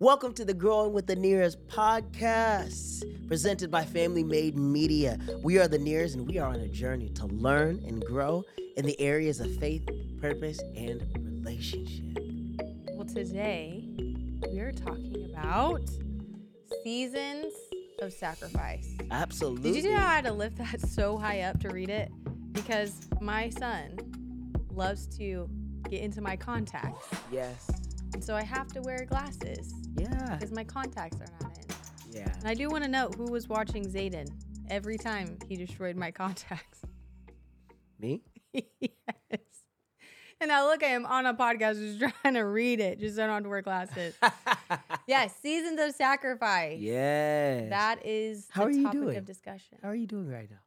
Welcome to the Growing with the Nhiras podcast, presented by Family Made Media. We are the Nhiras, and we are on a journey to learn and grow in the areas of faith, purpose, and relationship. Well, today we are talking about seasons of sacrifice. Absolutely. Did you know I had to lift that so high up to read it? Because my son loves to get into my contacts. Yes. And so I have to wear glasses Yeah. because my contacts are not in. Yeah. And I do want to note who was watching Zayden every time he destroyed my contacts. Me? yes. And now look at him on a podcast just trying to read it just so I don't have to wear glasses. yes, seasons of sacrifice. yes. That is How the are you doing? of discussion. How are you doing right now?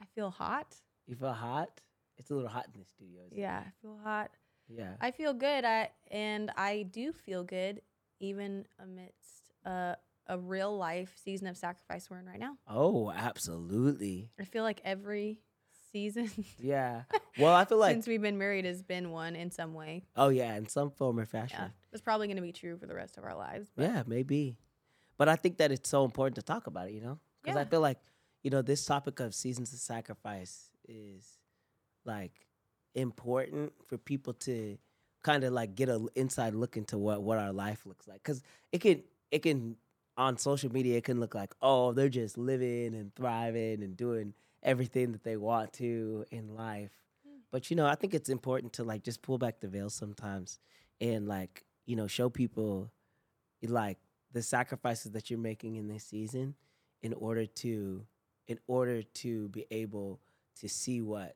I feel hot. You feel hot? It's a little hot in the studio. isn't it? Yeah, I feel hot. Yeah. I feel good. I and I do feel good even amidst a a real life season of sacrifice we're in right now. Oh, absolutely. I feel like every season Yeah. Well, I feel like since we've been married has been one in some way. oh yeah, in some form or fashion. Yeah, it's probably going to be true for the rest of our lives. But Yeah, maybe. But I think that it's so important to talk about it, you know? Because I feel like, you know, this topic of seasons of sacrifice is like important for people to kind of like get an inside look into what what our life looks like. Because it can it can on social media it can look like oh they're just living and thriving and doing everything that they want to in life. Mm. But you know, I think it's important to like just pull back the veil sometimes and like you know show people like the sacrifices that you're making in this season in order to in order to be able to see what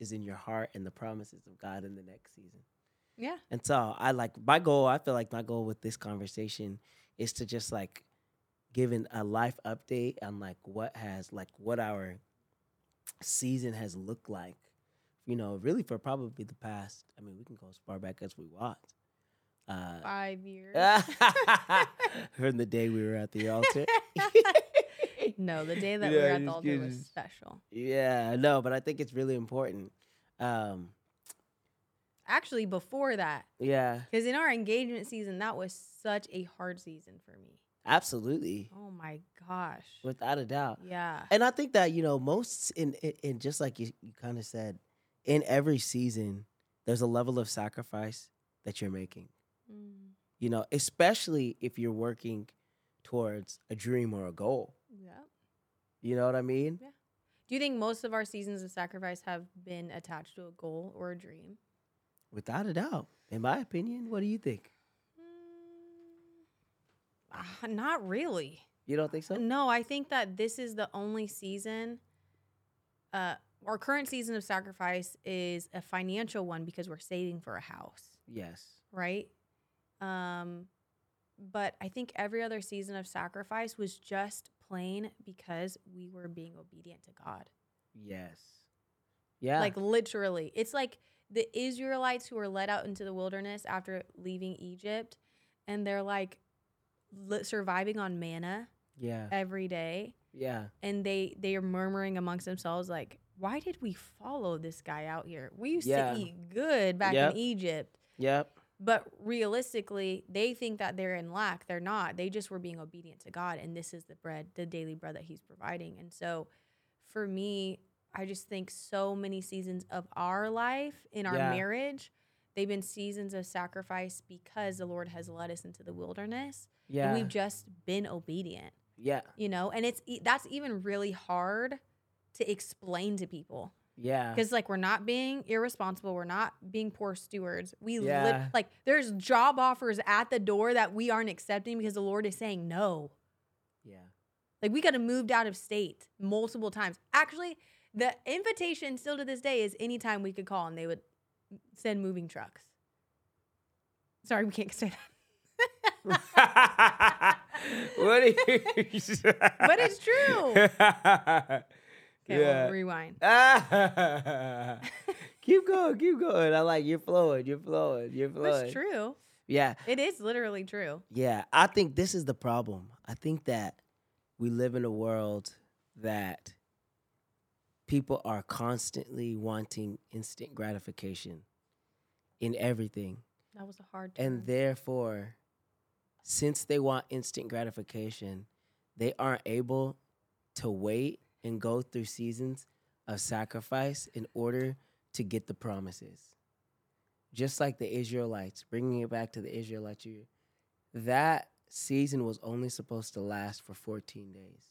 is in your heart and the promises of God in the next season. yeah, And so I like my goal, I feel like my goal with this conversation is to just like give an, a life update on like what has like what our season has looked like. You know, really for probably the past, I mean, we can go as far back as we want. Uh, five years. from the day we were at the altar. no, the day that Yeah, we were at just the altar was special. yeah, no, but I think it's really important. Um, Actually, before that, yeah, because in our engagement season, that was such a hard season for me. absolutely, Oh my gosh. without a doubt. Yeah. And I think that you know most in in, in just like you, you kind of said, in every season, there's a level of sacrifice that you're making. Mm, You know, especially if you're working towards a dream or a goal. Yeah. You know what I mean? Yeah. Do you think most of our seasons of sacrifice have been attached to a goal or a dream? Without a doubt. In my opinion, what do you think? Mm, ah, not really. You don't think so? No, I think that this is the only season. Uh, our current season of sacrifice is a financial one because we're saving for a house, Yes. right? Um, but I think every other season of sacrifice was just plain because we were being obedient to God. Yes. Yeah. Like literally, it's like the Israelites who were led out into the wilderness after leaving Egypt, and they're like li- surviving on manna yeah. every day. Yeah. and they they are murmuring amongst themselves like why did we follow this guy out here we used Yeah. to eat good back Yep. in egypt Yep. But realistically they think that they're in lack they're not they just were being obedient to god and this is the bread the daily bread that he's providing and so for me i just think so many seasons of our life in our Yeah. marriage they've been seasons of sacrifice because the lord has led us into the wilderness Yeah. and we've just been obedient yeah. you know and it's that's even really hard to explain to people Yeah. because like we're not being irresponsible. We're not being poor stewards. We Yeah. like there's job offers at the door that we aren't accepting because the lord is saying no. Yeah. like we got to moved out of state multiple times. Actually the invitation still to this day is anytime we could call and they would send moving trucks. Sorry we can't say that. What are you but it's true okay Yeah. we'll rewind keep going, keep going. I like you're flowing, you're flowing, you're flowing. it's true Yeah, it is literally true yeah. I think this is the problem. I think that we live in a world that people are constantly wanting instant gratification in everything. That was a hard And therefore, since they want instant gratification, they aren't able to wait and go through seasons of sacrifice in order to get the promises. Just like the Israelites, bringing it back to the Israelites, that season was only supposed to last for 14 days.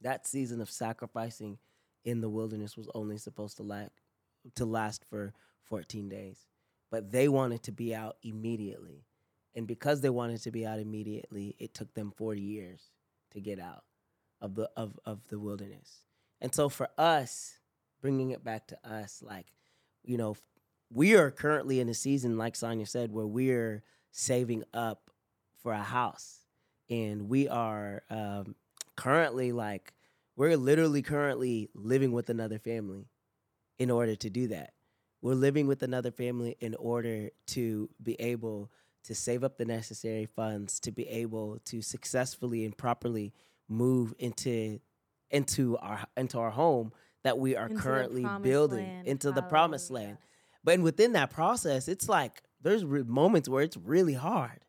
That season of sacrificing in the wilderness was only supposed to last to last for 14 days. But they wanted to be out immediately. And because they wanted to be out immediately, it took them 40 years to get out of the of, of the wilderness. And so for us, bringing it back to us, like, you know, we are currently in a season, like Sonia said, where we're saving up for a house. And we are um, currently like, we're literally currently living with another family in order to do that. We're living with another family in order to be able to save up the necessary funds to be able to successfully and properly move into into our into our home that we are Into currently building land. into the promised land. But within that process, it's like there's re- moments where it's really hard.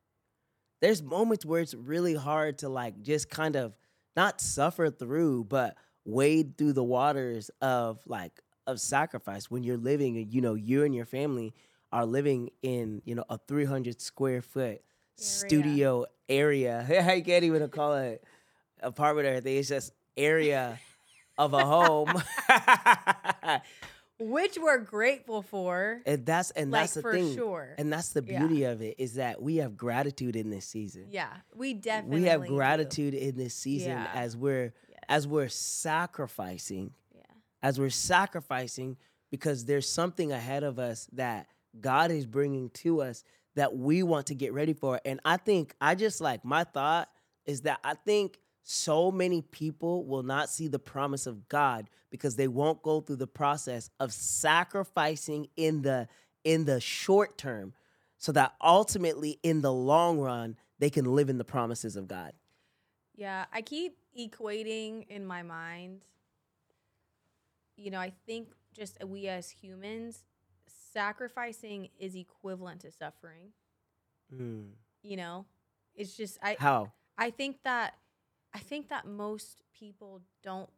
There's moments where it's really hard to like just kind of not suffer through, but wade through the waters of like of sacrifice when you're living, you know, you and your family are living in, you know, a 300 square foot studio area. I can't even call it apartment or anything. It's just area of a home. Which we're grateful for. and that's and like that's the for thing. sure. And that's the Yeah. beauty of it is that we have gratitude in this season. yeah, we definitely we have do. gratitude in this season Yeah. as we're Yes. as we're sacrificing Yeah. as we're sacrificing because there's something ahead of us that God is bringing to us that we want to get ready for. And I think I just like my thought is that I think so many people will not see the promise of God because they won't go through the process of sacrificing in the in the short term so that ultimately in the long run they can live in the promises of God. Yeah, I keep equating in my mind. You know, I think just we as humans, sacrificing is equivalent to suffering. Mm. You know, it's just I How? I think that I think that most people don't,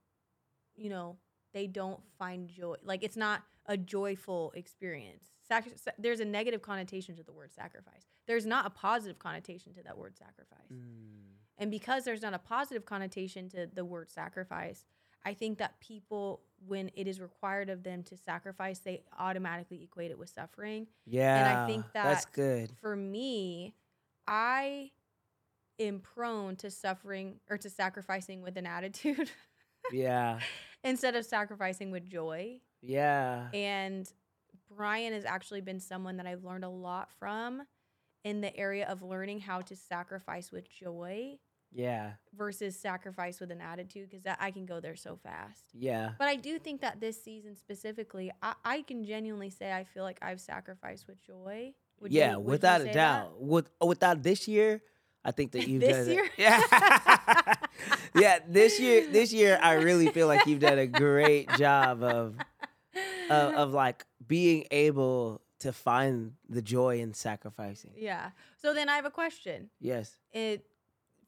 you know, they don't find joy. Like it's not a joyful experience. Sac- sa- there's a negative connotation to the word sacrifice. There's not a positive connotation to that word sacrifice. Mm. And because there's not a positive connotation to the word sacrifice, I think that people, when it is required of them to sacrifice, they automatically equate it with suffering. Yeah. And I think that that's good. For me, I am prone to suffering or to sacrificing with an attitude Yeah. instead of sacrificing with joy. Yeah. And Brian has actually been someone that I've learned a lot from in the area of learning how to sacrifice with joy Yeah. versus sacrifice with an attitude because I can go there so fast. Yeah. But I do think that this season specifically, I, I can genuinely say I feel like I've sacrificed with joy. Would yeah, you without a that? doubt. With without this year, I think that you've This done it- year? Yeah. yeah, this year this year I really feel like you've done a great job of of, of like being able to find the joy in sacrificing. Yeah. So then I have a question. Yes. It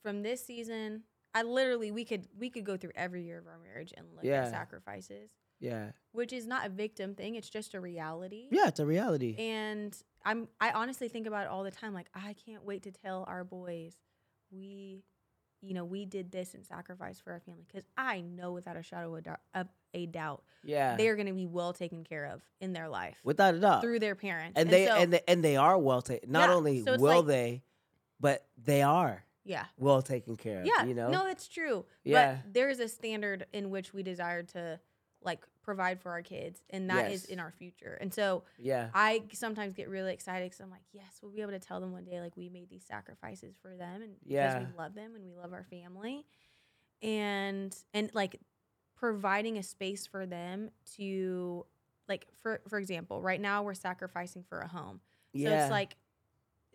from this season, I literally we could we could go through every year of our marriage and look Yeah. at sacrifices, Yeah. which is not a victim thing. It's just a reality. Yeah, it's a reality. And I'm I honestly think about it all the time. Like I can't wait to tell our boys we, you know, we did this and sacrifice for our family because I know without a shadow of a dou- of a doubt yeah. they're going to be well taken care of in their life Without a doubt. through their parents. and they so, and they, and they are well taken. Not Yeah, only so will like- they, but they are yeah. well taken care of. Yeah, you know. no, that's true. Yeah. But there is a standard in which we desire to like provide for our kids, and that is Yes. in our future. And so yeah. I sometimes get really excited because I'm like, yes, we'll be able to tell them one day like we made these sacrifices for them, and Yeah. because we love them and we love our family, and and like providing a space for them to like for for example, right now we're sacrificing for a home. So yeah. it's like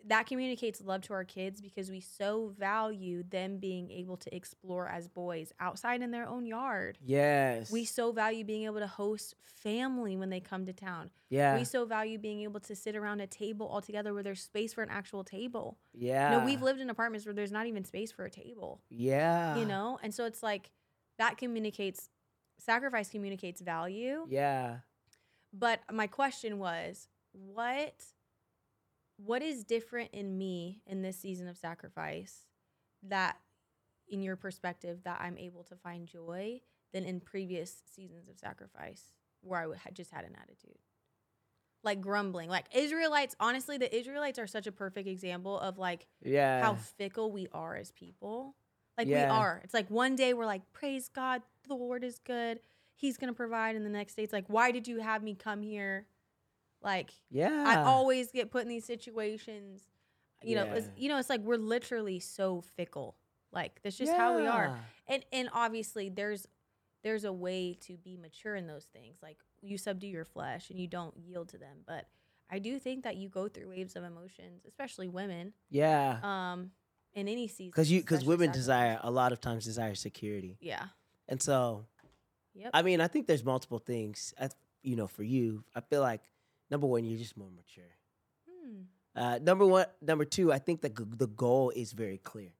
that communicates love to our kids because we so value them being able to explore as boys outside in their own yard. Yes. We so value being able to host family when they come to town. yeah. We so value being able to sit around a table all together where there's space for an actual table. yeah. You know, we've lived in apartments where there's not even space for a table, Yeah. you know? And so it's like that communicates, sacrifice communicates value. Yeah. But my question was, what what is different in me in this season of sacrifice that in your perspective that I'm able to find joy than in previous seasons of sacrifice where I had just had an attitude? Like grumbling. Like Israelites, honestly, the Israelites are such a perfect example of like Yeah. how fickle we are as people. Like we are. It's like one day we're like, praise God, the Lord is good. He's gonna provide. And the next day it's like, why did you have me come here? Like yeah. I always get put in these situations. You know, it's, you know, it's like we're literally so fickle. Like that's just how we are. And and obviously there's there's a way to be mature in those things. Like you subdue your flesh and you don't yield to them. But I do think that you go through waves of emotions, especially women. Yeah. Um, in any season. Because you because women desire a lot of times desire security, Yeah. and so Yep. I mean I think there's multiple things. I, you know, for you, I feel like number one, you're just more mature. Hmm. Uh, number one, number two, I think that g- the goal is very clear.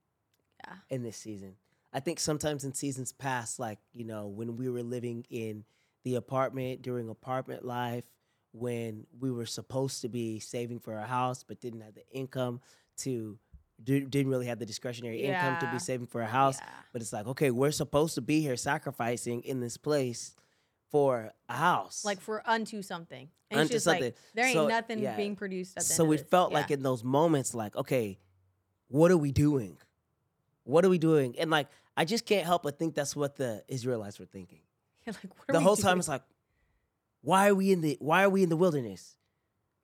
Yeah. in this season. I think sometimes in seasons past, like, you know, when we were living in the apartment during apartment life, when we were supposed to be saving for a house but didn't have the income to, do, didn't really have the discretionary income to be saving for a house. Yeah. But it's like, okay, we're supposed to be here sacrificing in this place for a house. Like for unto something. And Unto something. like there ain't So, nothing yeah. being produced at the so we felt Yeah. like in those moments, like, okay, what are we doing? What are we doing? And like, I just can't help but think that's what the Israelites were thinking. You're like, what are The whole time doing? it's like, why are we in the why are we in the wilderness?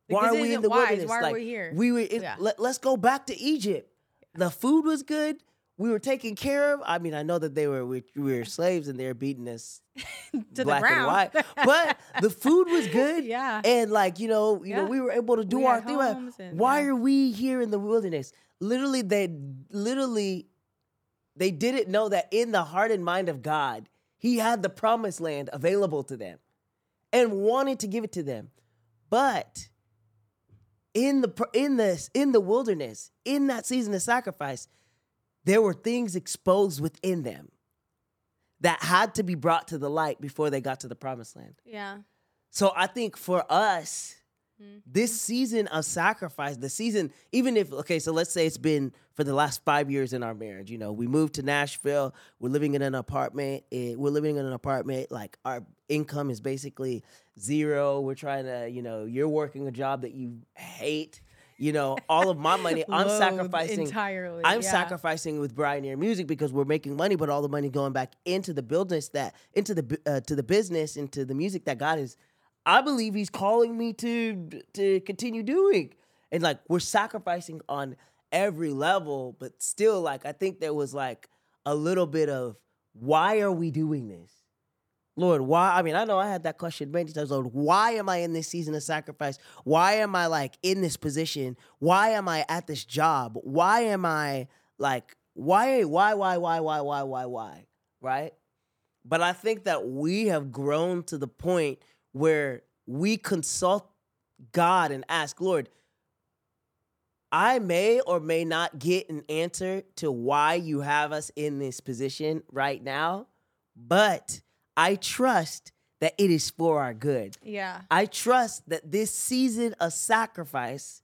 Why are we in the wise. wilderness? Why are like, we here? We were if, Yeah. let, let's go back to Egypt. The food was good. We were taken care of. I mean, I know that they were we, we were slaves and they were beating us to black the ground. and white, but the food was good. yeah. And like you know, you know, we were able to do We our thing. And- why yeah. are we here in the wilderness? Literally, they literally they didn't know that in the heart and mind of God, He had the promised land available to them, and wanted to give it to them. But in the in this in the wilderness, in that season of sacrifice, there were things exposed within them that had to be brought to the light before they got to the promised land. yeah. So I think for us, Mhm. this season of sacrifice, the season, even if, okay, so let's say it's been for the last five years in our marriage, you know, we moved to Nashville, we're living in an apartment, eh, we're living in an apartment, like our income is basically zero. We're trying to, you know, you're working a job that you hate, you know, all of my money, I'm sacrificing. entirely. I'm yeah. sacrificing with Brian Nhira Music because we're making money, but all the money going back into the business that into the uh, to the business into the music that God is. I believe He's calling me to to continue doing, and like we're sacrificing on every level, but still, like I think there was like a little bit of why are we doing this, Lord? Why? I mean, I know I had that question many times. Lord, why am I in this season of sacrifice? Why am I like in this position? Why am I at this job? Why am I like why why why why why why why why? Right? But I think that we have grown to the point where we consult God and ask, Lord, I may or may not get an answer to why you have us in this position right now, but I trust that it is for our good. Yeah. I trust that this season of sacrifice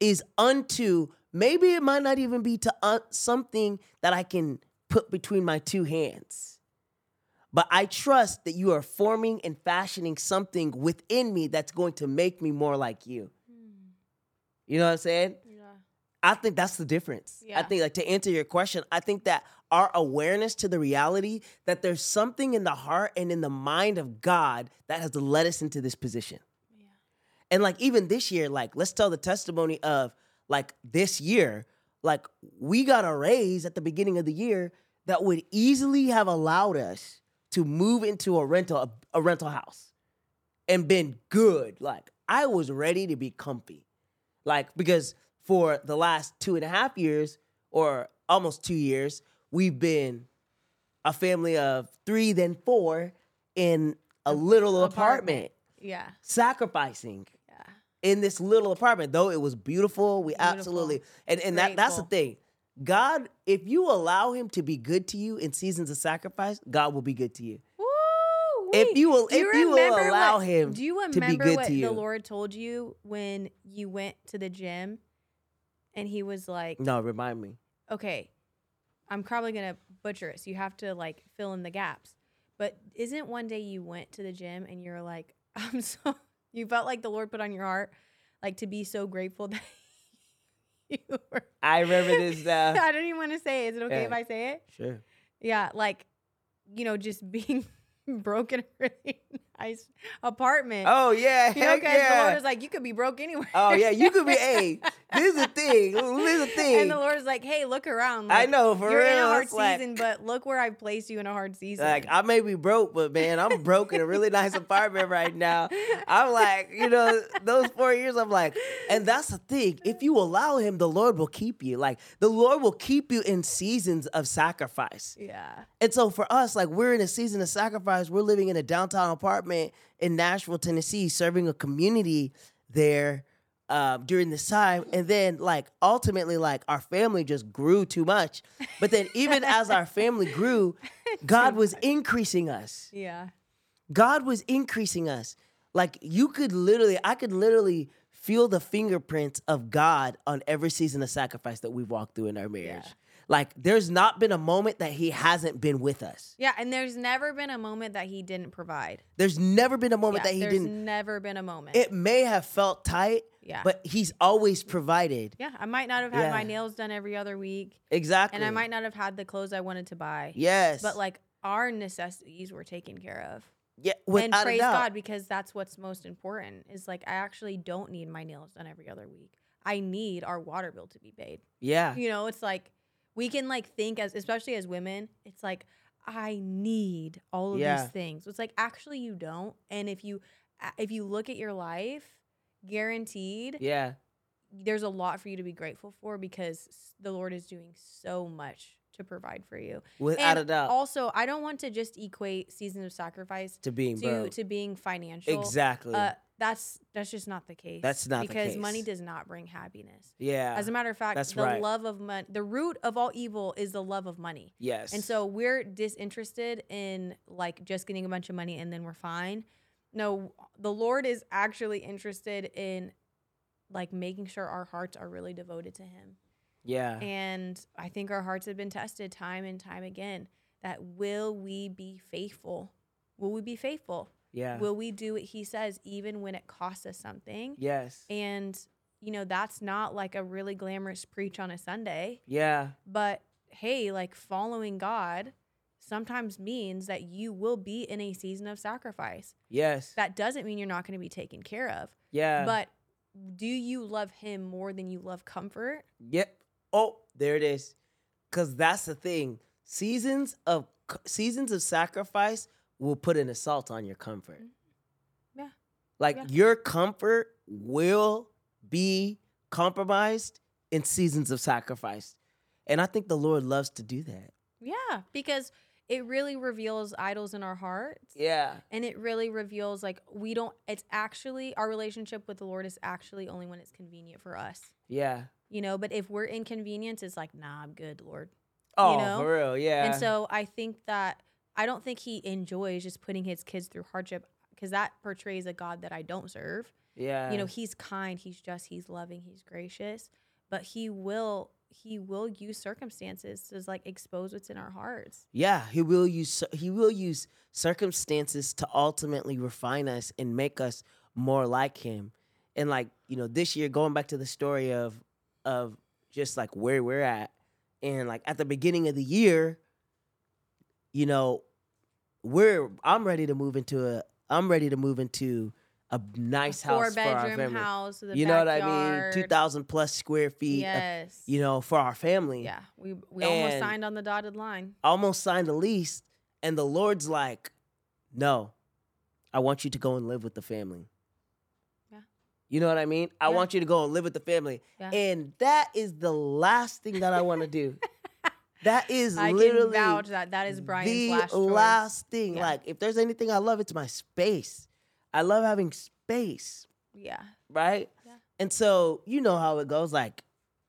is unto maybe it might not even be to uh, something that I can put between my two hands. But I trust that you are forming and fashioning something within me that's going to make me more like you. You know what I'm saying? Yeah. I think that's the difference. I think like to answer your question, I think that our awareness to the reality that there's something in the heart and in the mind of God that has led us into this position. Yeah. And like even this year, like let's tell the testimony of like this year, like we got a raise at the beginning of the year that would easily have allowed us to move into a rental a, a rental house and been good. Like I was ready to be comfy. Like because for the last two and a half years or almost two years, we've been a family of three, then four in a little apartment, Apartment. Yeah. sacrificing Yeah. in this little apartment. Though it was beautiful, we Beautiful. absolutely and and that that's the thing. God, if you allow Him to be good to you in seasons of sacrifice, God will be good to you. Woo! If you will- Do if you will remember allow what- him do you to be remember good what to you. the Lord told you when you went to the gym, and He was like, No, remind me. okay, I'm probably gonna butcher it, so you have to like fill in the gaps. But isn't one day you went to the gym and you're like, I'm so you felt like the Lord put on your heart, like to be so grateful that you were. I remember this now. I don't even want to say it. Is it okay if I say it? Sure. Yeah, like you know, just being broken really nice apartment. Oh yeah, you know, because the Lord yeah. is like, you could be broke anywhere. Oh yeah, you could be. Hey, this is the thing. This is the thing. And the Lord is like, hey, look around. I know for you're real. in a hard like, season, but look where I've placed you in a hard season. like I may be broke, but man, I'm broke in a really nice apartment right now. I'm like, you know, those four years, I'm like, and that's the thing. If you allow Him, the Lord will keep you. Like the Lord will keep you in seasons of sacrifice. yeah, And so for us, like we're in a season of sacrifice. We're living in a downtown apartment in Nashville, Tennessee, serving a community there uh, during this time. And then like ultimately, like our family just grew too much. But then even as our family grew, God was increasing us. yeah, God was increasing us. Like you could literally, I could literally feel the fingerprints of God on every season of sacrifice that we've walked through in our marriage. Yeah. Like there's not been a moment that he hasn't been with us. yeah. And there's never been a moment that He didn't provide. There's never been a moment Yeah, that he there's didn't. There's never been a moment. It may have felt tight, yeah, but he's always provided. yeah, I might not have had my nails done every other week, Exactly. and I might not have had the clothes I wanted to buy. Yes. But like our necessities were taken care of. yeah, and praise. God because that's what's most important. Is like I actually don't need my nails done every other week. I need our water bill to be paid. Yeah. You know, it's like we can like think as especially as women, it's like I need all of Yeah. these things. It's like actually you don't. And if you if you look at your life, guaranteed Yeah. there's a lot for you to be grateful for because the Lord is doing so much to provide for you. Without and a doubt. also, I don't want to just equate seasons of sacrifice to being to broke. to being financial. Exactly. Uh, that's that's just not the case. That's not the because money does not bring happiness. yeah. As a matter of fact, that's the right. love of money, the root of all evil is the love of money. yes. And so we're disinterested in like just getting a bunch of money and then we're fine. No, the Lord is actually interested in like making sure our hearts are really devoted to Him. yeah. And I think our hearts have been tested time and time again. That will we be faithful? Will we be faithful? Yeah. Will we do what He says even when it costs us something? yes. And, you know, that's not like a really glamorous preach on a Sunday, yeah. but hey, like following God sometimes means that you will be in a season of sacrifice. Yes. That doesn't mean you're not going to be taken care of. yeah. But do you love Him more than you love comfort? Yep. Oh, there it is. Cause that's the thing. Seasons of seasons of sacrifice will put an assault on your comfort. Mm. Yeah. Like Yeah. your comfort will be compromised in seasons of sacrifice. And I think the Lord loves to do that. Yeah, because it really reveals idols in our hearts. Yeah. And it really reveals like we don't it's actually our relationship with the Lord is actually only when it's convenient for us. Yeah. You know, but if we're inconvenienced, it's like, nah, I'm good, Lord. Oh, know? for real. Yeah. And so I think that I don't think he enjoys just putting his kids through hardship because that portrays a God that I don't serve. yeah. You know, he's kind, he's just, he's loving, he's gracious, but he will he will use circumstances to like expose what's in our hearts. Yeah, he will use he will use circumstances to ultimately refine us and make us more like him. And like, you know, this year going back to the story of of just like where we're at and like at the beginning of the year, you know, we're I'm ready to move into a I'm ready to move into a nice Four house for our bedroom family. house with a you know what I mean? 2000 plus square feet, of- Yes. you know, for our family. yeah. We we almost signed on the dotted line. almost signed a lease, and the Lord's like, "No, I want you to go and live with the family." Yeah. You know what I mean? I Yeah. want you to go and live with the family. Yeah. And that is the last thing that I want to do. that is I literally can vouch that that is Brian's the last last thing. Yeah. Like, if there's anything I love, it's my space. I love having space, Yeah. right? Yeah. And so you know how it goes. Like,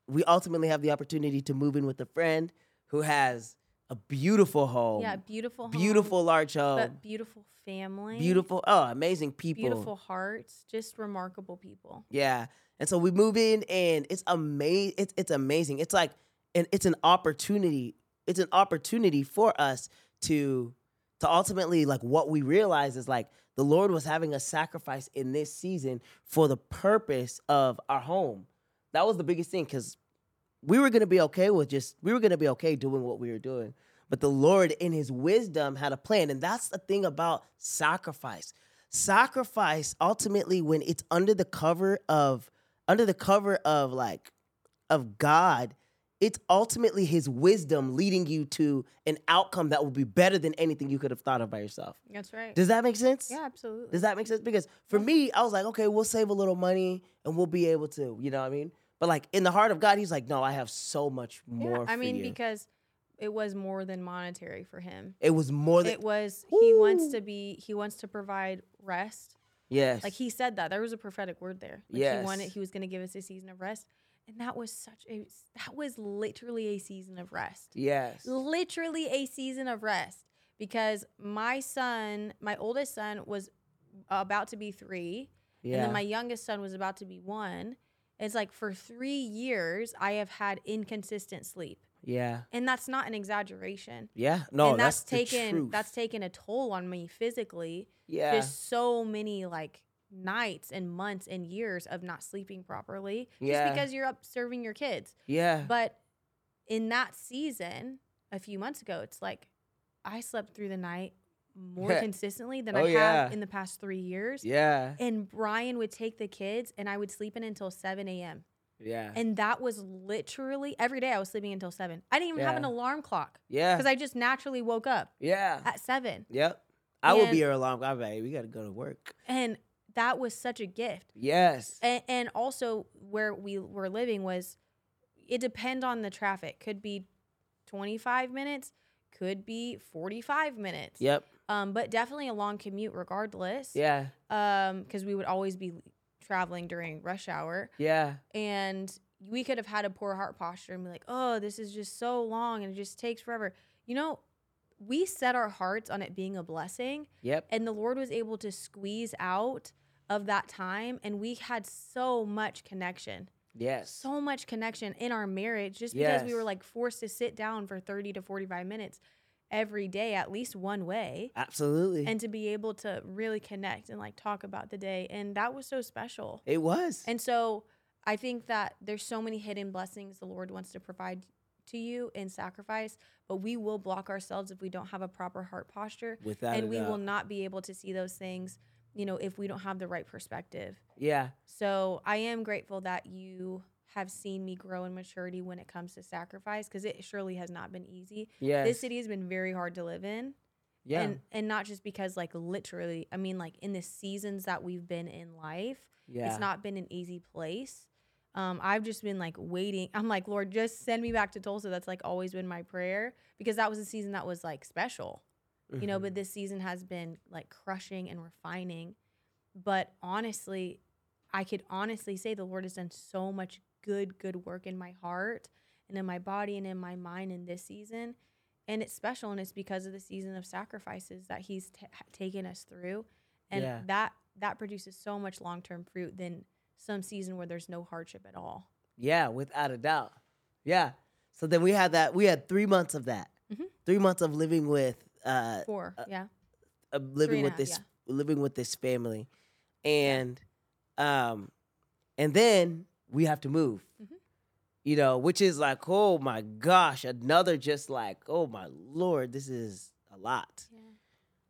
we ultimately have the opportunity to move in with a friend who has a beautiful home, Yeah. Beautiful. home, beautiful large home, beautiful family. beautiful, oh, amazing people. Beautiful hearts. Just remarkable people. Yeah. And so we move in and it's amazing. It's, it's amazing. It's like, and it's an opportunity. It's an opportunity for us to, to ultimately like what we realize is like the Lord was having a sacrifice in this season for the purpose of our home. That was the biggest thing because we were going to be okay with just, we were going to be okay doing what we were doing. But the Lord, in his wisdom, had a plan. And that's the thing about sacrifice. Sacrifice, ultimately, when it's under the cover of, under the cover of like, of God, it's ultimately his wisdom leading you to an outcome that will be better than anything you could have thought of by yourself. That's right. Does that make sense? yeah, absolutely. Does that make sense? Because for me, I was like, okay, we'll save a little money and we'll be able to, you know what I mean? But like in the heart of God, he's like, no, I have so much more. yeah, I mean, you. because it was more than monetary for him. it was more than It was he wants to be he wants to provide rest. yes, Like he said that there was a prophetic word there. Like Yes. he wanted he was going to give us a season of rest, and that was such a that was literally a season of rest. yes, Literally a season of rest because my son, my oldest son, was about to be three, and then my youngest son was about to be one. It's like for three years I have had inconsistent sleep, yeah, and that's not an exaggeration. yeah. No, and that's, that's, taken that's taken a toll on me physically yeah, just so many like nights and months and years of not sleeping properly Yeah. just because you're up serving your kids. yeah, But in that season, a few months ago, it's like I slept through the night more consistently than Oh, I yeah. have in the past three years. yeah, And Brian would take the kids and I would sleep in until 7 a.m. yeah, And that was literally every day I was sleeping until 7. I didn't even have an alarm clock yeah, because I just naturally woke up yeah, at 7. yep. I And- be your alarm. I'm like, we got to go to work. And that was such a gift. Yes, and, and also where we were living was it depend on the traffic. Could be 25 minutes could be 45 minutes. Yep, um but definitely a long commute regardless. Yeah, um because we would always be traveling during rush hour. Yeah, and we could have had a poor heart posture and be like oh this is just so long and it just takes forever. You know we set our hearts on it being a blessing. Yep, and the Lord was able to squeeze out of that time and we had so much connection. Yes, so much connection in our marriage just because we were like forced to sit down for 30 to 45 minutes every day at least one way. Absolutely. and to be able to really connect and like talk about the day and that was so special. It was. and so i think that there's so many hidden blessings the lord wants to provide to you in sacrifice but we will block ourselves if we don't have a proper heart posture. Without and we will not be able to see those things you know if we don't have the right perspective. Yeah, so i am grateful that you have seen me grow in maturity when it comes to sacrifice because it surely has not been easy. Yes, this city has been very hard to live in. Yeah, and and not just because like literally i mean like in the seasons that we've been in life yeah, it's not been an easy place. Um, I've just been like waiting. I'm like, Lord, just send me back to Tulsa. That's like always been my prayer because that was a season that was like special you know but this season has been like crushing and refining but honestly i could honestly say the lord has done so much good good work in my heart and in my body and in my mind in this season and it's special and it's because of the season of sacrifices that he's t- taken us through and Yeah. that that produces so much long-term fruit than some season where there's no hardship at all Yeah, without a doubt. Yeah. So then we had that. We had three months of that. Mhm. Three months of living with, uh, four yeah uh living with half, this, living with this family, and, um, and then we have to move. Mhm. You know, which is like, oh my gosh, another just like, oh my lord, this is a lot. yeah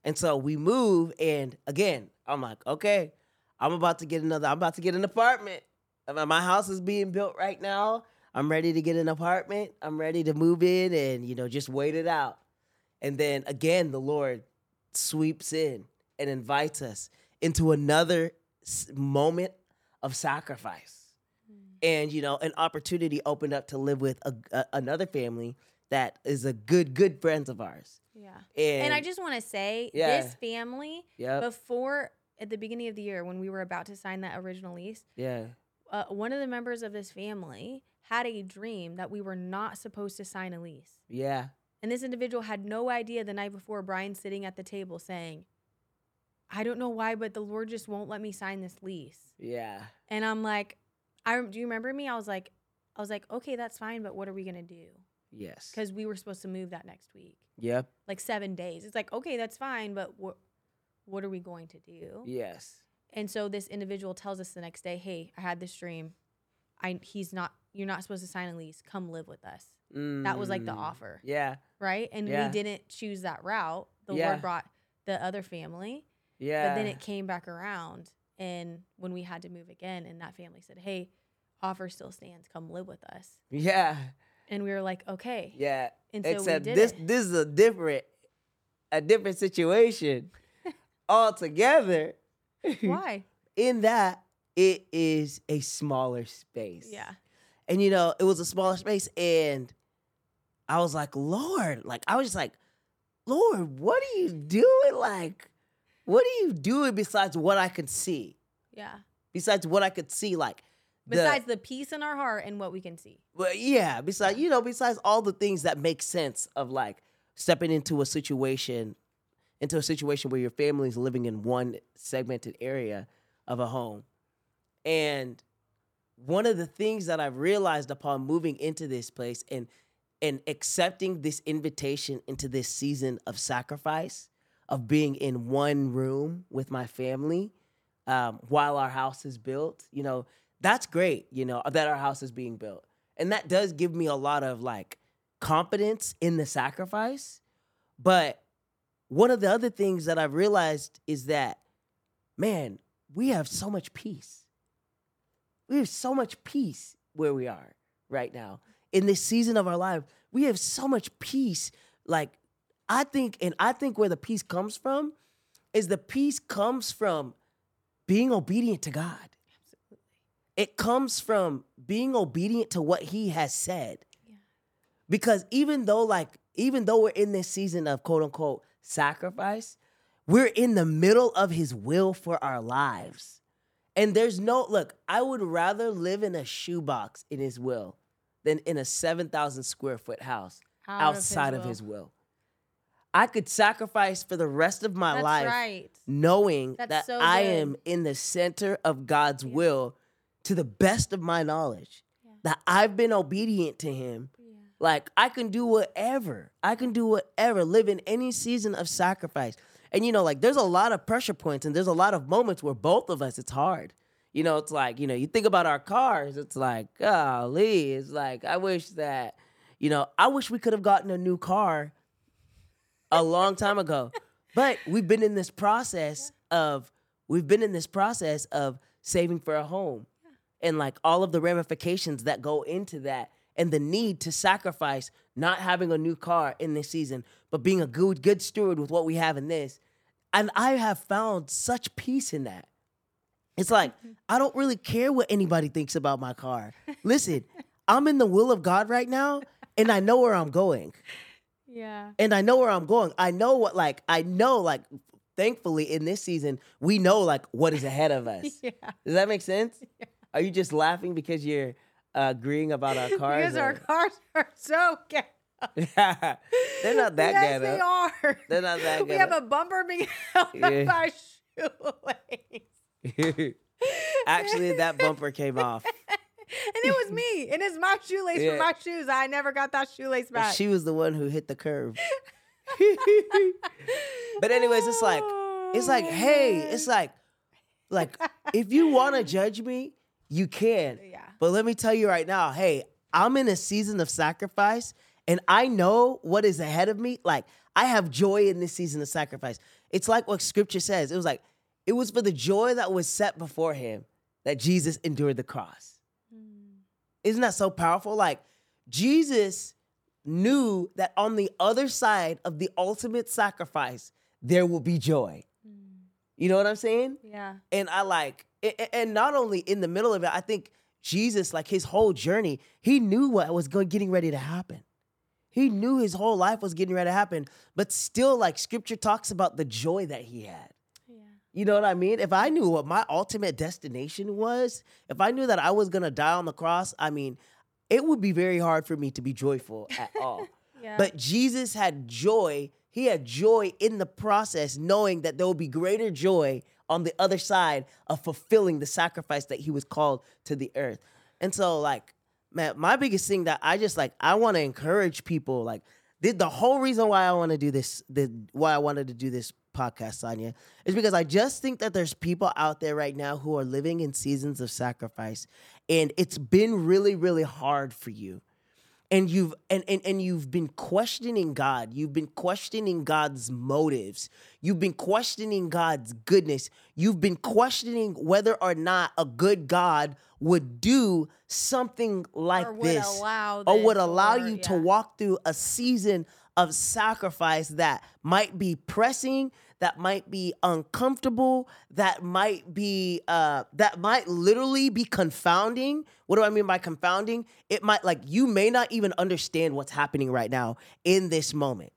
And so we move, and again, I'm like, okay, I'm about to get another. I'm about to get an apartment. Uh, My house is being built right now. I'm ready to get an apartment. I'm ready to move in, and you know, just wait it out. And then again, the Lord sweeps in and invites us into another moment of sacrifice. And you know, an opportunity opened up to live with a, a- another family that is a good good friends of ours. Yeah. And, And I just want to say Yeah. this family yep, before at the beginning of the year when we were about to sign that original lease, yeah, uh, one of the members of this family had a dream that we were not supposed to sign a lease. yeah, And this individual had no idea the night before Brian sitting at the table saying, I don't know why, but the Lord just won't let me sign this lease. yeah, And I'm like, I do you remember me? I was like, I was like, okay, that's fine, but what are we gonna do? yes, Because we were supposed to move that next week, yep, like seven days. It's like, okay, that's fine, but what what are we going to do? yes, And so this individual tells us the next day, hey, I had this dream. I he's not you're not supposed to sign a lease. Come live with us. That was like the Mm, offer, Yeah, right? And Yeah. we didn't choose that route. The Yeah. Lord brought the other family, yeah. but then it came back around. And when we had to move again, and that family said, hey, offer still stands. Come live with us. yeah, And we were like, okay. yeah. And so Except this it. this is a different a different situation altogether. Why? In that it is a smaller space. Yeah. And you know, it was a smaller space and I was like, Lord, like I was just like, Lord, what are you doing? Like, what are you doing besides what I could see? Yeah. Besides what I could see, like the- Besides the peace in our heart and what we can see. Well, yeah, besides you know, besides all the things that make sense of like stepping into a situation, into a situation where your family's living in one segmented area of a home. And one of the things that I've realized upon moving into this place and and accepting this invitation into this season of sacrifice, of being in one room with my family um, while our house is built, you know, that's great, you know, that our house is being built. And that does give me a lot of like confidence in the sacrifice. But one of the other things that I've realized is that, man, we have so much peace. We have so much peace where we are right now. In this season of our life, we have so much peace. Like, I think, and I think where the peace comes from is the peace comes from being obedient to God. Absolutely. It comes from being obedient to what he has said. Yeah. Because even though, like, even though we're in this season of quote unquote sacrifice, we're in the middle of his will for our lives. And there's no, look, I would rather live in a shoebox in his will than in a 7,000 square foot house Out outside of will. his will. I could sacrifice for the rest of my That's life right. knowing That's that so I am in the center of God's Yeah. will to the best of my knowledge. Yeah. That I've been obedient to him. Yeah. Like I can do whatever. I can do whatever, live in any season of sacrifice. And you know, like there's a lot of pressure points and there's a lot of moments where both of us it's hard. You know, it's like, you know, you think about our cars, it's like, golly, it's like I wish that, you know, I wish we could have gotten a new car a long time ago. But we've been in this process of we've been in this process of saving for a home and like all of the ramifications that go into that and the need to sacrifice not having a new car in this season, but being a good good steward with what we have in this. And I have found such peace in that. It's like I don't really care what anybody thinks about my car. Listen, I'm in the will of God right now and I know where I'm going Yeah. and I know where I'm going. I know what like I know like thankfully in this season we know like what is ahead of us. Yeah. Does that make sense? Yeah. Are you just laughing because you're uh, agreeing about our cars? Because our cars are so ghetto. They're not that yes, ghetto. they are. They're not that We have a bumper being held Yeah. up by shoelace. Actually, that bumper came off. and it was me. And it's my shoelace Yeah. for my shoes. I never got that shoelace back. She was the one who hit the curve. but anyways, it's like it's like oh, hey, it's like like if you want to judge me, you can. yeah. But let me tell you right now, hey, I'm in a season of sacrifice and I know what is ahead of me. Like, I have joy in this season of sacrifice. It's like what scripture says. It was like, it was for the joy that was set before him that Jesus endured the cross. Hmm. Isn't that so powerful? Like, Jesus knew that on the other side of the ultimate sacrifice, there will be joy. Hmm. You know what I'm saying? Yeah. And I like and not only in the middle of it, I think Jesus, like his whole journey, he knew what was going getting ready to happen. He knew his whole life was getting ready to happen, but still, like scripture talks about the joy that he had. You know what I mean? If I knew what my ultimate destination was, if I knew that I was gonna die on the cross, I mean, it would be very hard for me to be joyful at all. Yeah. But Jesus had joy. He had joy in the process, knowing that there will be greater joy on the other side of fulfilling the sacrifice that he was called to the earth. And so, like, man, my biggest thing that I just like, I want to encourage people. Like, the, the whole reason why I want to do this, the why I wanted to do this podcast, Sonia, is because I just think that there's people out there right now who are living in seasons of sacrifice, and it's been really, really hard for you and you've and, and and you've been questioning God. You've been questioning God's motives. You've been questioning God's goodness. You've been questioning whether or not a good God would do something like or would this allow or would allow or- you to walk through a season of sacrifice that might be pressing that might be uncomfortable that might be uh that might literally be confounding what do i mean by confounding it might like you may not even understand what's happening right now in this moment.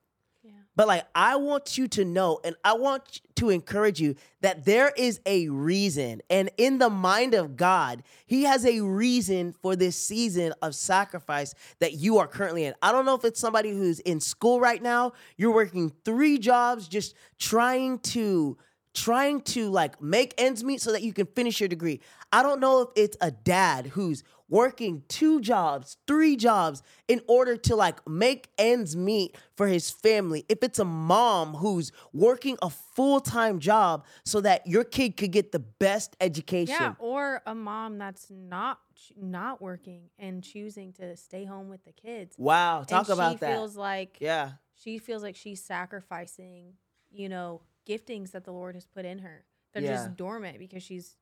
But like I want you to know and I want to encourage you that there is a reason and in the mind of God, he has a reason for this season of sacrifice that you are currently in. I don't know if it's somebody who's in school right now, you're working 3 jobs just trying to trying to like make ends meet so that you can finish your degree. I don't know if it's a dad who's working two jobs, three jobs in order to like make ends meet for his family. If it's a mom who's working a full-time job so that your kid could get the best education. Yeah, or a mom that's not not working and choosing to stay home with the kids. Wow, talk and about she that. feels like yeah. she feels like she's sacrificing, you know, giftings that the Lord has put in her. They're Yeah. just dormant because she's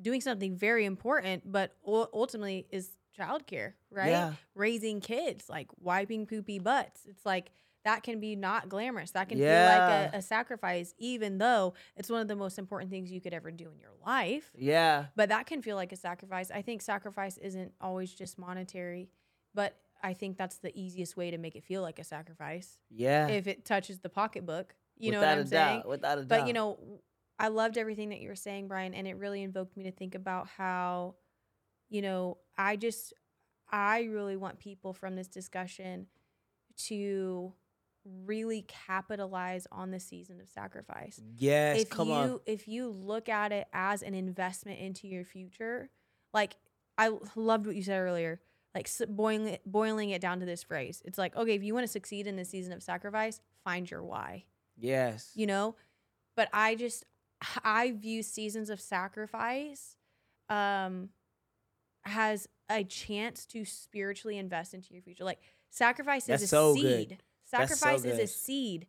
doing something very important, but ultimately is childcare, right? Yeah. Raising kids, like wiping poopy butts. It's like that can be not glamorous. That can feel Yeah. like a, a sacrifice, even though it's one of the most important things you could ever do in your life. Yeah. But that can feel like a sacrifice. I think sacrifice isn't always just monetary, but I think that's the easiest way to make it feel like a sacrifice Yeah. if it touches the pocketbook. You know what I'm saying? doubt. Without a doubt. But you know, I loved everything that you were saying, Brian, and it really invoked me to think about how, you know, I just I really want people from this discussion to really capitalize on the season of sacrifice Yes, if come you on. if you look at it as an investment into your future like I loved what you said earlier like boiling it, boiling it down to this phrase it's like okay if you want to succeed in the season of sacrifice find your why Yes. you know but i just i view seasons of sacrifice um has a chance to spiritually invest into your future like sacrifice is a so good. seed so sacrifice is a seed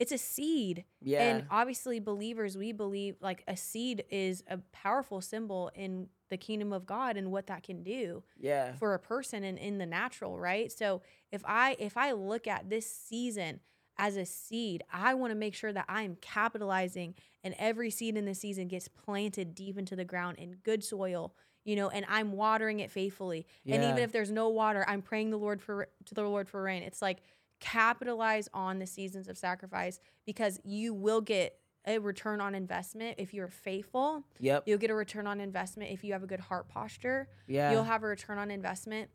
it's a seed yeah. and obviously, believers, we believe like a seed is a powerful symbol in the kingdom of God and what that can do yeah. for a person and in the natural, right? So if I if I look at this season as a seed, I want to make sure that I'm capitalizing and every seed in the season gets planted deep into the ground in good soil, you know, and I'm watering it faithfully. And even if there's no water, I'm praying the Lord for to the Lord for rain. It's like capitalize on the seasons of sacrifice because you will get a return on investment if you're faithful. Yep. You'll get a return on investment if you have a good heart posture Yeah. you'll have a return on investment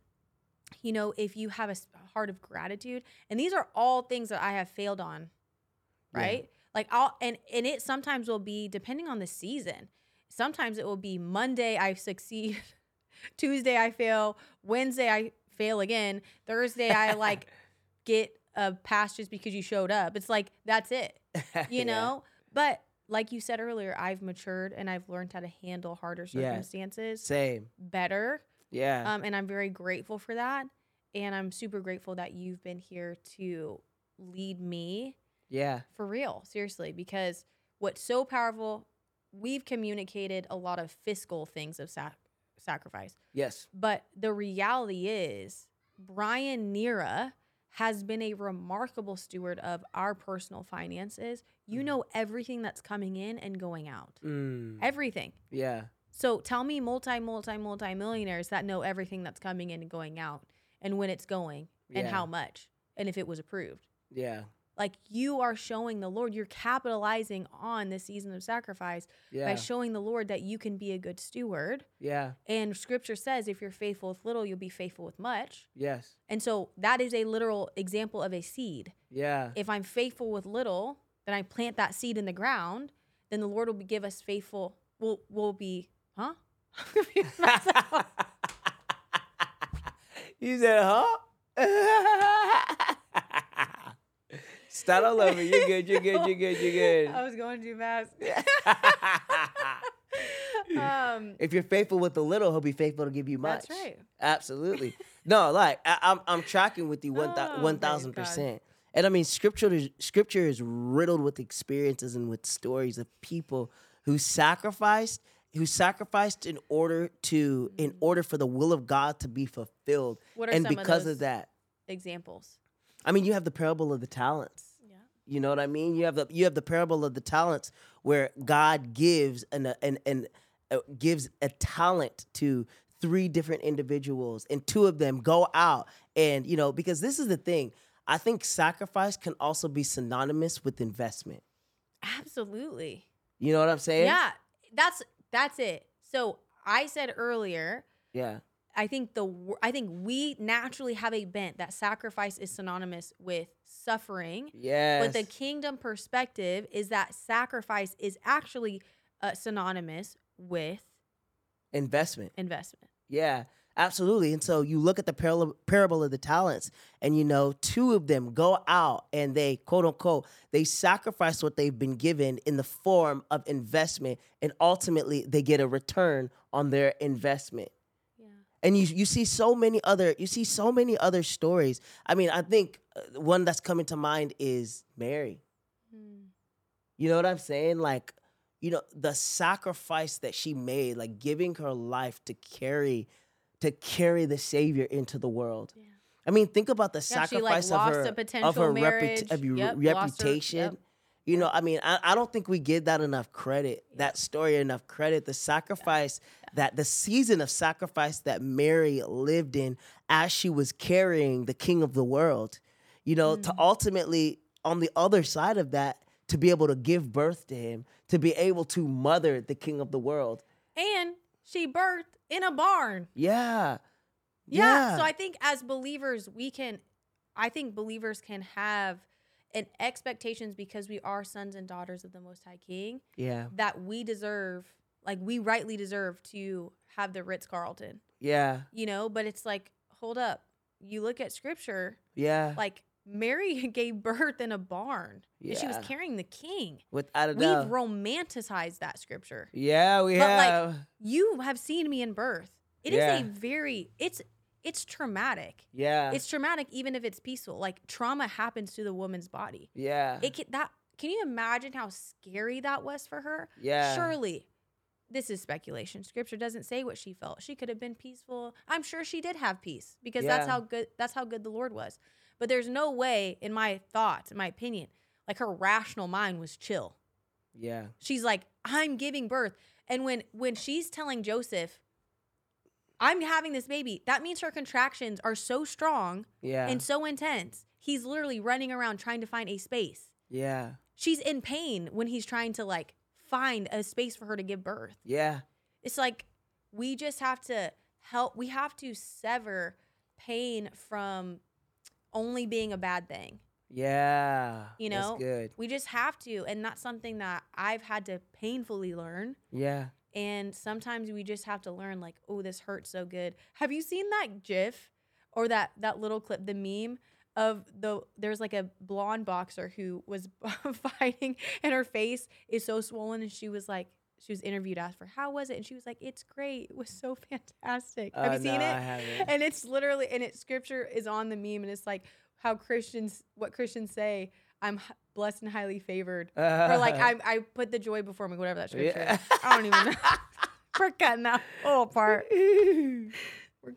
you know if you have a heart of gratitude and these are all things that i have failed on Yeah. right like i'll and and it sometimes will be depending on the season sometimes it will be monday i succeed tuesday i fail wednesday i fail again thursday i like get a pass just because you showed up it's like that's it you Yeah. know but like you said earlier i've matured and i've learned how to handle harder Yeah. circumstances Same. better Yeah. um, and I'm very grateful for that. And I'm super grateful that you've been here to lead me yeah. for real, seriously, because what's so powerful, we've communicated a lot of fiscal things of sac- sacrifice. Yes. But the reality is, Brian Nhira has been a remarkable steward of our personal finances. You Mhm. know everything that's coming in and going out. Mm. Everything. Yeah. So tell me multi, multi, multi millionaires that know everything that's coming in and going out and when it's going and Yeah. how much and if it was approved. Yeah. Like you are showing the Lord, you're capitalizing on this season of sacrifice Yeah. by showing the Lord that you can be a good steward. yeah. And scripture says if you're faithful with little, you'll be faithful with much. Yes. And so that is a literal example of a seed. Yeah. If I'm faithful with little, then I plant that seed in the ground, then the Lord will be, give us faithful, will will be, huh? you said, huh? Start all over. You're good. You're good. You're good. You're good. I was going too fast. um, if you're faithful with the little, he'll be faithful to give you much. That's right. Absolutely. no, like I, I'm, I'm tracking with you one Oh, one thousand percent. And I mean, scripture is scripture is riddled with experiences and with stories of people who sacrificed, who sacrificed in order to, in order for the will of God to be fulfilled. what are And some because of, those of that, examples? I mean, you have the parable of the talents. Yeah. You know what I mean? You have the you have the parable of the talents where God gives an an an uh, gives a talent to three different individuals and two of them go out and you know because this is the thing. I think sacrifice can also be synonymous with investment. Absolutely. You know what I'm saying? Yeah. That's that's it. So I said earlier, Yeah. I think the I think we naturally have a bent that sacrifice is synonymous with suffering. Yes. But the kingdom perspective is that sacrifice is actually uh, synonymous with investment. investment. Yeah, absolutely. And so you look at the parable, parable of the talents, and you know, two of them go out and they, quote unquote, they sacrifice what they've been given in the form of investment, and ultimately they get a return on their investment. Yeah. And you you see so many other you see so many other stories. I mean, I think uh, one that's coming to mind is Mary. Hmm. You know what I'm saying? Like, you know, the sacrifice that she made, like giving her life to carry, to carry the Savior into the world. Yeah. I mean, think about the Yeah, she, like, sacrifice of her of her of Yep, lost her- reputation. yep. You know, I mean, I, I don't think we give that enough credit, that story enough credit. The sacrifice that the season of sacrifice that Mary lived in as she was carrying the king of the world, you know, to Mm. ultimately, on the other side of that, to be able to give birth to him, to be able to mother the king of the world. And she birthed in a barn. Yeah. Yeah. So I think as believers, we can, I think believers can have an expectations because we are sons and daughters of the Most High King yeah. that we deserve, like we rightly deserve to have the Ritz Carlton, Yeah. you know. But it's like, hold up, you look at Scripture, Yeah. like Mary gave birth in a barn, and she was carrying the King. Without a We've romanticized that Scripture. yeah, we But, like, have. You have seen me in birth. It is Yeah. a very, it's it's traumatic. yeah. It's traumatic even if it's peaceful. Like trauma happens to the woman's body. yeah. It can, that can you imagine how scary that was for her? yeah. Surely this is speculation. Scripture doesn't say what she felt. She could have been peaceful. I'm sure she did have peace because that's how good that's how good the Lord was. But there's no way in my thoughts, in my opinion, like her rational mind was chill. Yeah. She's like, "I'm giving birth." And when when she's telling Joseph, "I'm having this baby," that means her contractions are so strong Yeah. and so intense. He's literally running around trying to find a space. yeah. She's in pain when he's trying to like find a space for her to give birth. Yeah. It's like we just have to help we have to sever pain from only being a bad thing. Yeah. You That's know? good. We just have to and that's something that I've had to painfully learn. Yeah. And sometimes we just have to learn like, oh, this hurts so good. Have you seen that GIF or that that little clip, the meme of the there's like a blonde boxer who was fighting and her face is so swollen and she was like she was interviewed asked for how was it and she was like it's great it was so fantastic have Uh, you seen no, it I haven't. and it's literally and it scripture is on the meme and it's like how christians what christians say i'm blessed and highly favored or like I, I put the joy before me, whatever that scripture. Yeah. is. I don't even know. We're cutting that whole part. We're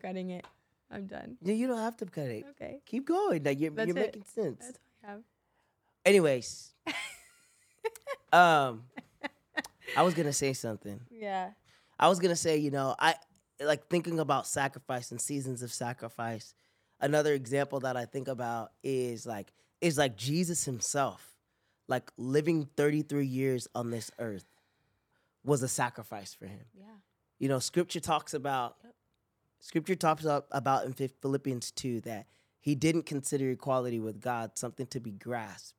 cutting it. I'm done. Yeah, you don't have to cut it. Okay, Keep going. Like you're, That's you're it. making sense. that's all I have. Anyways, um, I was gonna say something. Yeah. I was gonna say, you know, I like thinking about sacrifice and seasons of sacrifice. Another example that I think about is like is like Jesus himself, like living 33 years on this earth was a sacrifice for him. Yeah. You know, scripture talks about Yep. scripture talks about in Philippians 2 that he didn't consider equality with God something to be grasped,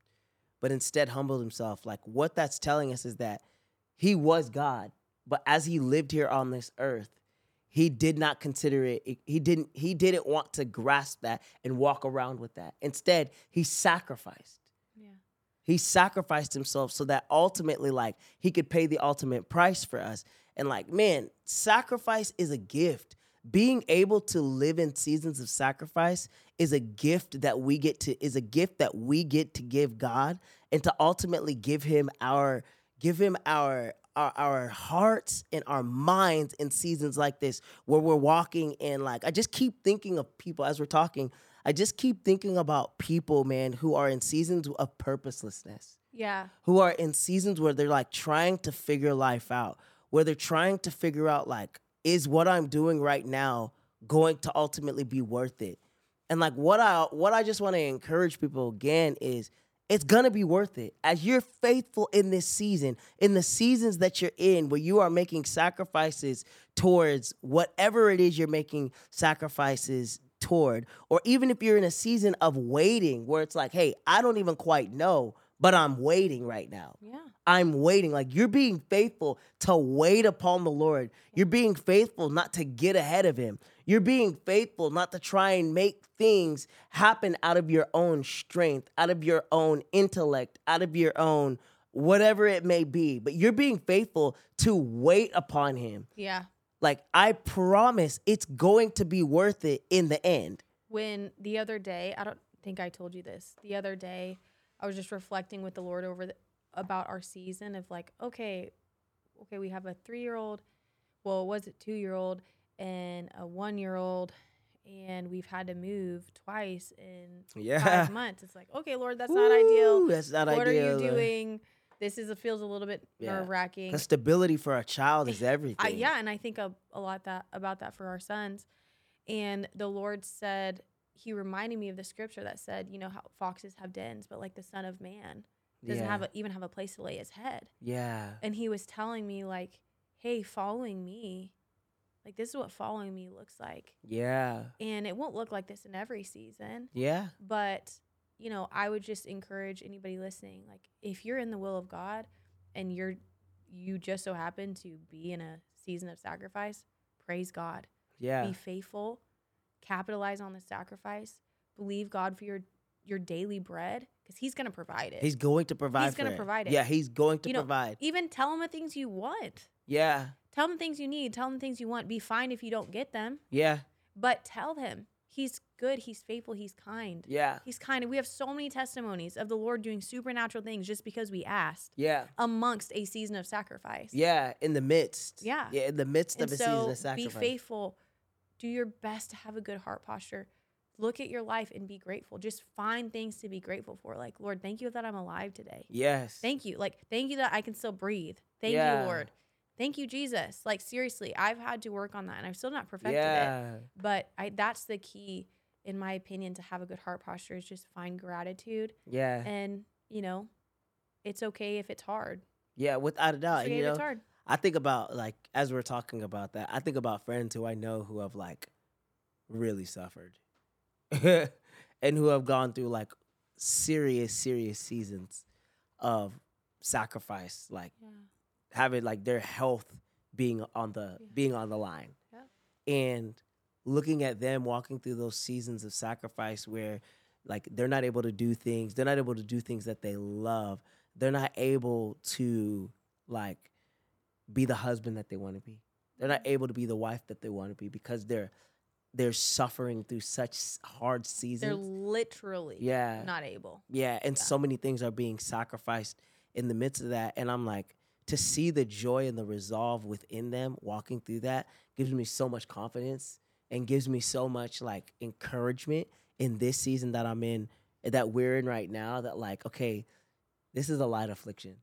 but instead humbled himself. Like what that's telling us is that he was God, but as he lived here on this earth, he did not consider it he didn't he didn't want to grasp that and walk around with that. Instead, he sacrificed Yeah. he sacrificed himself so that ultimately like he could pay the ultimate price for us and like man sacrifice is a gift being able to live in seasons of sacrifice is a gift that we get to is a gift that we get to give god and to ultimately give him our give him our our, our hearts and our minds in seasons like this where we're walking in like i just keep thinking of people as we're talking I just keep thinking about people, man, who are in seasons of purposelessness, Yeah. who are in seasons where they're like trying to figure life out, where they're trying to figure out, like, is what I'm doing right now going to ultimately be worth it? And like what I what I just want to encourage people again is it's gonna be worth it. As you're faithful in this season, in the seasons that you're in, where you are making sacrifices towards whatever it is you're making sacrifices toward, or even if you're in a season of waiting where it's like, hey, I don't even quite know, but I'm waiting right now. Yeah. I'm waiting. Like you're being faithful to wait upon the Lord. You're being faithful not to get ahead of Him. You're being faithful not to try and make things happen out of your own strength, out of your own intellect, out of your own whatever it may be. But you're being faithful to wait upon Him. Yeah. Like I promise it's going to be worth it in the end. when the other day i don't think i told you this the other day i was just reflecting with the lord over the, about our season of like okay okay we have a three year old well was it two year old and a one year old and we've had to move twice in Yeah. five months it's like okay lord that's not ideal That's not what ideal. are you uh, doing this is it feels a little bit Yeah. nerve wracking The stability for a child is everything. I, yeah, and I think a, a lot that about that for our sons. And the Lord said, He reminded me of the scripture that said, you know, how foxes have dens, but like the Son of Man doesn't yeah. have a, even have a place to lay his head. yeah. And He was telling me like, hey, following me, like this is what following me looks like, Yeah. and it won't look like this in every season, Yeah. but you know, I would just encourage anybody listening, like if you're in the will of God and you're you just so happen to be in a season of sacrifice, praise God. Yeah. Be faithful, capitalize on the sacrifice, believe God for your your daily bread because he's going to provide it. He's going to provide. He's gonna it. provide it. Yeah, he's going to You know, provide. Even tell him the things you want. Yeah. Tell him things you need, tell him things you want. Be fine if you don't get them, Yeah. but tell him he's good, he's faithful, he's kind. Yeah. He's kind. And we have so many testimonies of the Lord doing supernatural things just because we asked Yeah. amongst a season of sacrifice. Yeah. In the midst. Yeah. Yeah. In the midst And of a season of sacrifice. be faithful. Do your best to have a good heart posture. Look at your life and be grateful. Just find things to be grateful for. Like, Lord, thank you that I'm alive today. Yes. Thank you. Like, thank you that I can still breathe. Thank Yeah. you, Lord. Thank you, Jesus. Like, seriously, I've had to work on that and I've still not perfected it. yeah. But I that's the key, in my opinion, to have a good heart posture is just find gratitude. Yeah. And, you know, it's okay if it's hard. Yeah. Without a It's doubt. okay You if it's know, hard. I think about like as we're talking about that, I think about friends who I know who have like really suffered. and who have gone through like serious, serious seasons of sacrifice, like Yeah. having like their health being on the Yeah. being on the line Yeah. and looking at them walking through those seasons of sacrifice where like they're not able to do things they're not able to do things that they love they're not able to like be the husband that they want to be they're not able to be the wife that they want to be because they're they're suffering through such hard They're seasons literally yeah not able. yeah, and Yeah. so many things are being sacrificed in the midst of that. And I'm like, to see the joy and the resolve within them walking through that gives me so much confidence and gives me so much like encouragement in this season that I'm in, that we're in right now. That like, okay, this is a light affliction.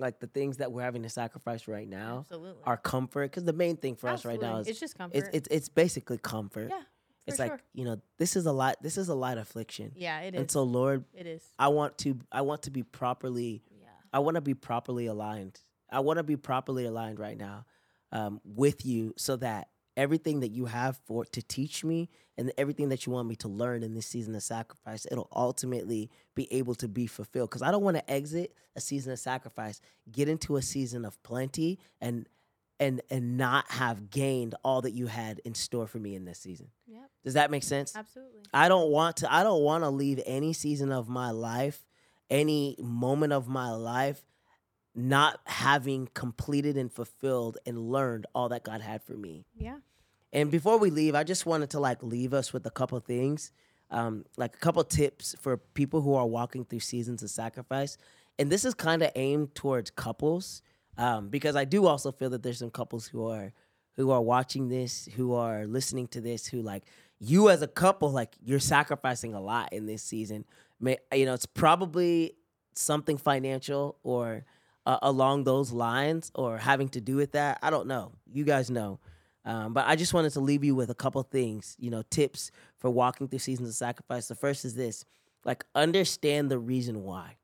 Like the things that we're having to sacrifice right now Absolutely. are comfort. Because the main thing for us right now is it's just comfort. it's, it's it's basically comfort. yeah. it's for like you know this is a lot. This is a light affliction, yeah, it is. and so Lord, it is. I want to I want to be properly Yeah. I want to be properly aligned. I want to be properly aligned right now um, with you so that everything that you have for to teach me and everything that you want me to learn in this season of sacrifice, it'll ultimately be able to be fulfilled. Because I don't want to exit a season of sacrifice, get into a season of plenty, and and and not have gained all that you had in store for me in this season. Yep. Does that make sense? Absolutely. I don't want to I don't want to leave any season of my life, any moment of my life not having completed and fulfilled and learned all that God had for me. Yeah. And before we leave, I just wanted to like leave us with a couple things, um, like a couple tips for people who are walking through seasons of sacrifice. And this is kind of aimed towards couples, um, because I do also feel that there's some couples who are who are watching this, who are listening to this, who like you as a couple, like you're sacrificing a lot in this season. May, you know, it's probably something financial or uh, along those lines or having to do with that. I don't know. You guys know. Um, but I just wanted to leave you with a couple things, you know, tips for walking through seasons of sacrifice. The first is this like, understand the reason why.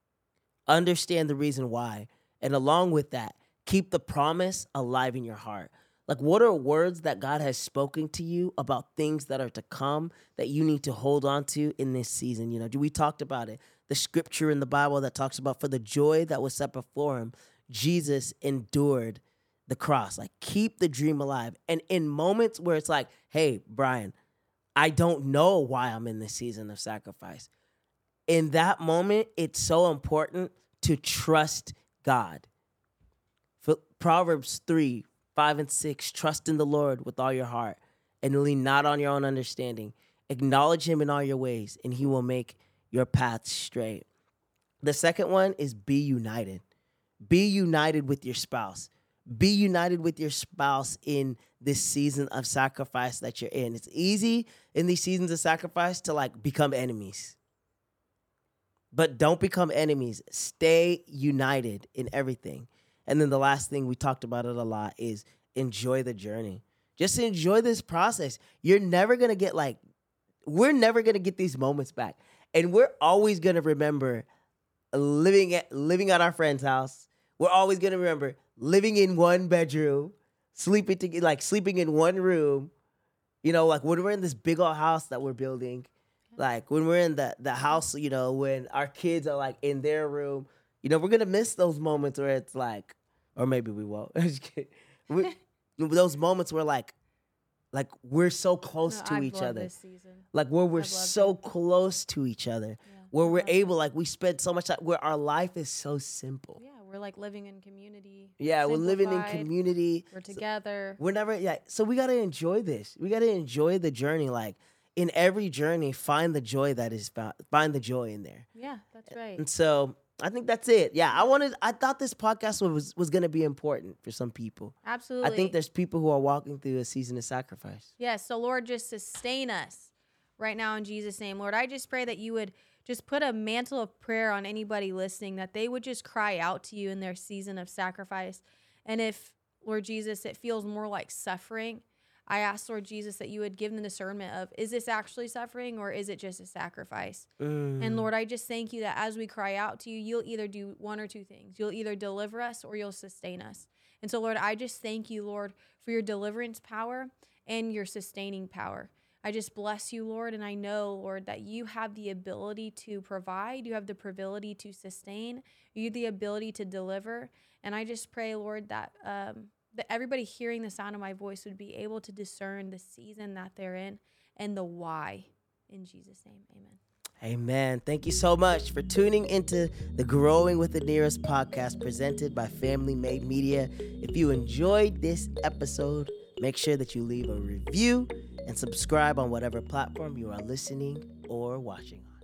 Understand the reason why. And along with that, keep the promise alive in your heart. Like, what are words that God has spoken to you about things that are to come that you need to hold on to in this season? You know, do we talked about it. The scripture in the Bible that talks about for the joy that was set before him, Jesus endured the cross. Like, keep the dream alive. And in moments where it's like, hey, Brian, I don't know why I'm in this season of sacrifice. In that moment, it's so important to trust God. Proverbs 3 5 and 6 Trust in the Lord with all your heart and lean not on your own understanding. Acknowledge him in all your ways, and he will make your path straight. The second one is be united. Be united with your spouse. Be united with your spouse in this season of sacrifice that you're in. It's easy in these seasons of sacrifice to like become enemies. But don't become enemies. Stay united in everything. And then the last thing we talked about it a lot is enjoy the journey. Just enjoy this process. You're never going to get like we're never going to get these moments back. And we're always going to remember living at living at our friend's house. We're always going to remember living in one bedroom, sleeping to like sleeping in one room. You know, like when we're in this big old house that we're building, like when we're in the the house, you know, when our kids are like in their room, you know, we're gonna miss those moments where it's like, or maybe we won't. We- those moments where like, like we're so close No, to I've each other, This season. like where we're so it. close to each other, Yeah. where we're it. able, like we spend so much time, where our life is so simple. Yeah, we're like living in community. Yeah, we're living in community. We're So- together. we're never yeah so we got to enjoy this we got to enjoy the journey like in every journey find the joy that is found find the joy in there Yeah, that's right. and so i think that's it yeah i wanted i thought this podcast was was going to be important for some people Absolutely. i think there's people who are walking through a season of sacrifice Yes. So, Lord, just sustain us right now in Jesus' name. Lord, I just pray that you would just put a mantle of prayer on anybody listening, that they would just cry out to you in their season of sacrifice. And if, Lord Jesus, it feels more like suffering, I ask, Lord Jesus, that you would give them discernment of is this actually suffering or is it just a sacrifice? Mm. And Lord, I just thank you that as we cry out to you, you'll either do one or two things. You'll either deliver us or you'll sustain us. And so, Lord, I just thank you, Lord, for your deliverance power and your sustaining power. I just bless you, Lord, and I know, Lord, that you have the ability to provide, you have the ability to sustain, you have the ability to deliver. And I just pray, Lord, that um, that everybody hearing the sound of my voice would be able to discern the season that they're in and the why. In Jesus' name, amen. Amen. Thank you so much for tuning into the Growing with the Nhiras podcast presented by Family Made Media. If you enjoyed this episode, make sure that you leave a review and subscribe on whatever platform you are listening or watching on.